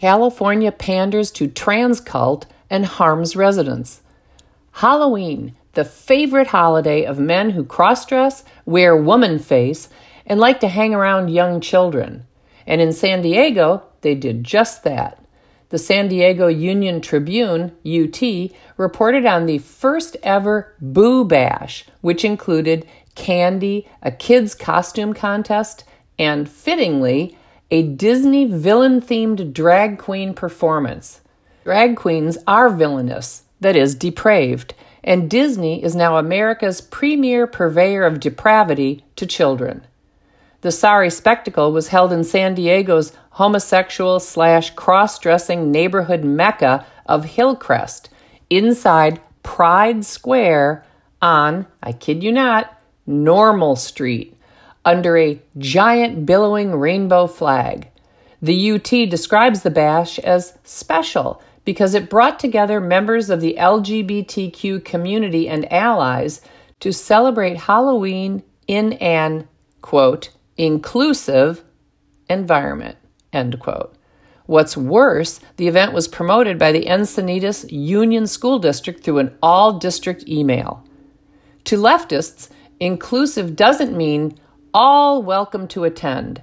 California panders to trans cult and harms residents. Halloween, the favorite holiday of men who cross dress, wear woman face, and like to hang around young children. And in San Diego, they did just that. The San Diego Union Tribune, UT, reported on the first ever Boo Bash, which included candy, a kids' costume contest, and fittingly, a Disney villain themed drag queen performance. Drag queens are villainous, that is, depraved, and Disney is now America's premier purveyor of depravity to children. The sorry spectacle was held in San Diego's homosexual slash cross dressing neighborhood mecca of Hillcrest, inside Pride Square on, I kid you not, Normal Street, under a giant billowing rainbow flag. The UT describes the bash as special because it brought together members of the LGBTQ community and allies to celebrate Halloween in an, quote, inclusive environment, end quote. What's worse, the event was promoted by the Encinitas Union School District through an all district email. To leftists, inclusive doesn't mean all welcome to attend.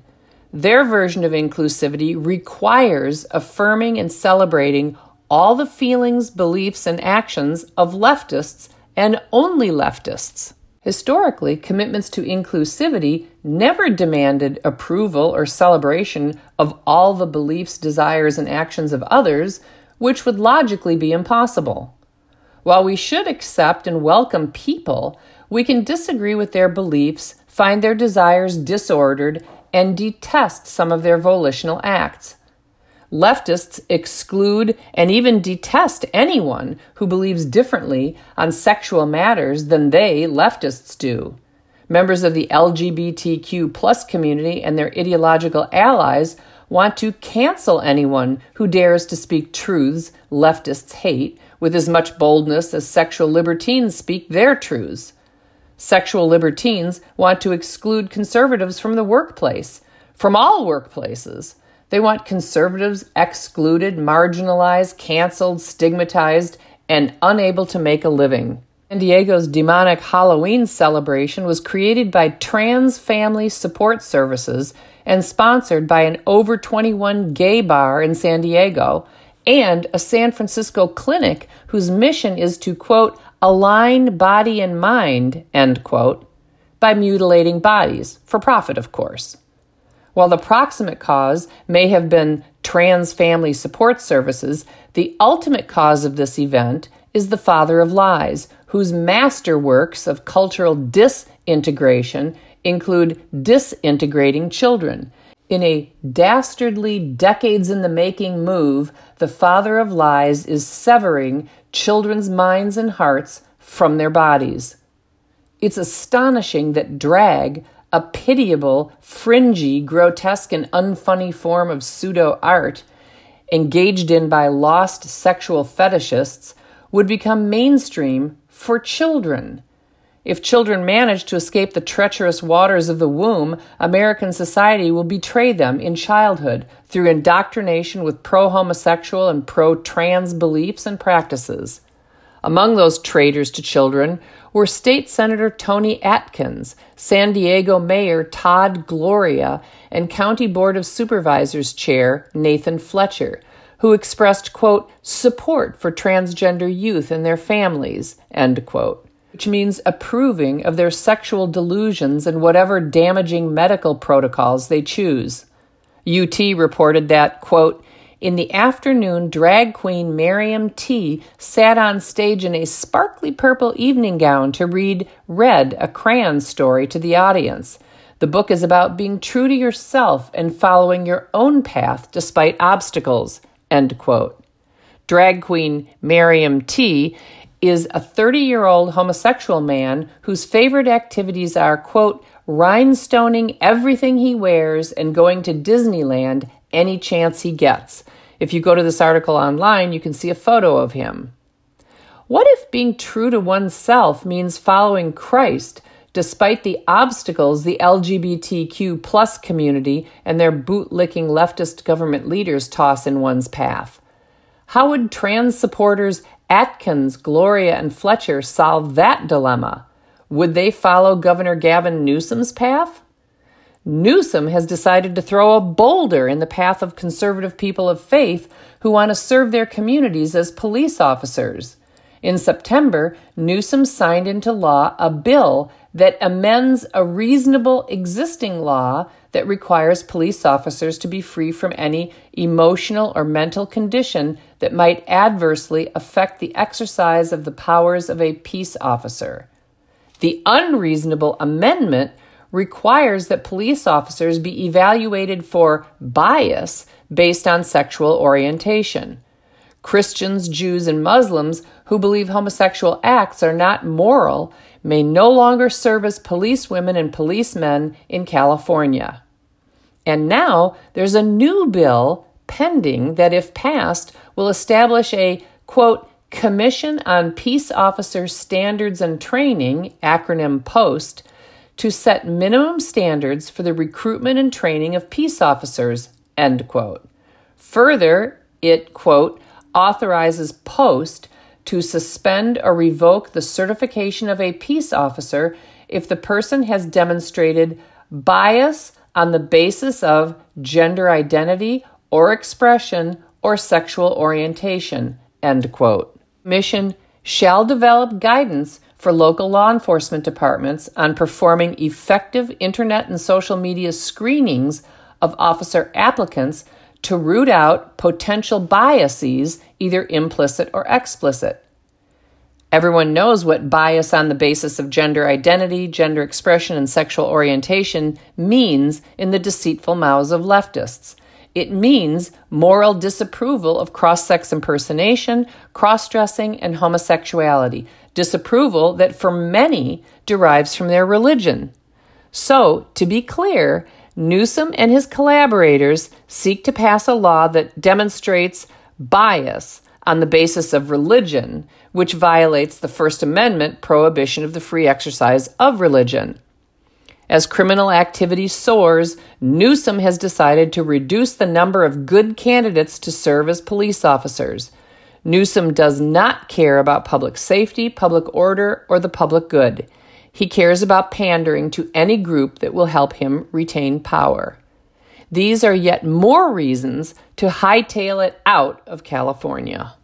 Their version of inclusivity requires affirming and celebrating all the feelings, beliefs, and actions of leftists and only leftists. Historically, commitments to inclusivity never demanded approval or celebration of all the beliefs, desires, and actions of others, which would logically be impossible. While we should accept and welcome people, we can disagree with their beliefs, find their desires disordered, and detest some of their volitional acts. Leftists exclude and even detest anyone who believes differently on sexual matters than they, leftists, do. Members of the LGBTQ plus community and their ideological allies want to cancel anyone who dares to speak truths leftists hate with as much boldness as sexual libertines speak their truths. Sexual libertines want to exclude conservatives from the workplace, from all workplaces. They want conservatives excluded, marginalized, canceled, stigmatized, and unable to make a living. San Diego's demonic Halloween celebration was created by Trans Family Support Services and sponsored by an over 21 gay bar in San Diego and a San Francisco clinic whose mission is to, quote, align body and mind, end quote, by mutilating bodies, for profit, of course. While the proximate cause may have been trans family support services, the ultimate cause of this event is the father of lies, whose masterworks of cultural disintegration include disintegrating children. In a dastardly, decades in the making move, the father of lies is severing children's minds and hearts from their bodies. It's astonishing that drag, a pitiable, fringy, grotesque, and unfunny form of pseudo art, engaged in by lost sexual fetishists, would become mainstream for children. If children manage to escape the treacherous waters of the womb, American society will betray them in childhood through indoctrination with pro homosexual and pro trans beliefs and practices. Among those traitors to children were State Senator Toni Atkins, San Diego Mayor Todd Gloria, and County Board of Supervisors Chair Nathan Fletcher, who expressed, quote, support for transgender youth and their families, end quote, which means approving of their sexual delusions and whatever damaging medical protocols they choose. UT reported that, quote, in the afternoon, drag queen Miriam T sat on stage in a sparkly purple evening gown to read Red, a crayon story to the audience. The book is about being true to yourself and following your own path despite obstacles. End quote. Drag queen Miriam T is a 30 year old homosexual man whose favorite activities are, quote, rhinestoning everything he wears and going to Disneyland any chance he gets. If you go to this article online, you can see a photo of him. What if being true to oneself means following Christ despite the obstacles the LGBTQ plus community and their bootlicking leftist government leaders toss in one's path. How would trans supporters Atkins, Gloria, and Fletcher solve that dilemma? Would they follow Governor Gavin Newsom's path? Newsom has decided to throw a boulder in the path of conservative people of faith who want to serve their communities as police officers. In September, Newsom signed into law a bill that amends a reasonable existing law that requires police officers to be free from any emotional or mental condition that might adversely affect the exercise of the powers of a peace officer. The unreasonable amendment requires that police officers be evaluated for bias based on sexual orientation. Christians, Jews, and Muslims who believe homosexual acts are not moral may no longer serve as police women and policemen in California. And now there's a new bill pending that, if passed, will establish a quote, Commission on Peace Officer Standards and Training, acronym POST, to set minimum standards for the recruitment and training of peace officers, end quote. Further, it, quote, authorizes POST to suspend or revoke the certification of a peace officer if the person has demonstrated bias on the basis of gender identity or expression or sexual orientation, end quote. Mission shall develop guidance for local law enforcement departments on performing effective internet and social media screenings of officer applicants to root out potential biases, either implicit or explicit. Everyone knows what bias on the basis of gender identity, gender expression, and sexual orientation means in the deceitful mouths of leftists. It means moral disapproval of cross sex impersonation, cross dressing, and homosexuality, disapproval that for many derives from their religion. So, to be clear, Newsom and his collaborators seek to pass a law that demonstrates bias on the basis of religion, which violates the First Amendment prohibition of the free exercise of religion. As criminal activity soars, Newsom has decided to reduce the number of good candidates to serve as police officers. Newsom does not care about public safety, public order, or the public good. He cares about pandering to any group that will help him retain power. These are yet more reasons to hightail it out of California.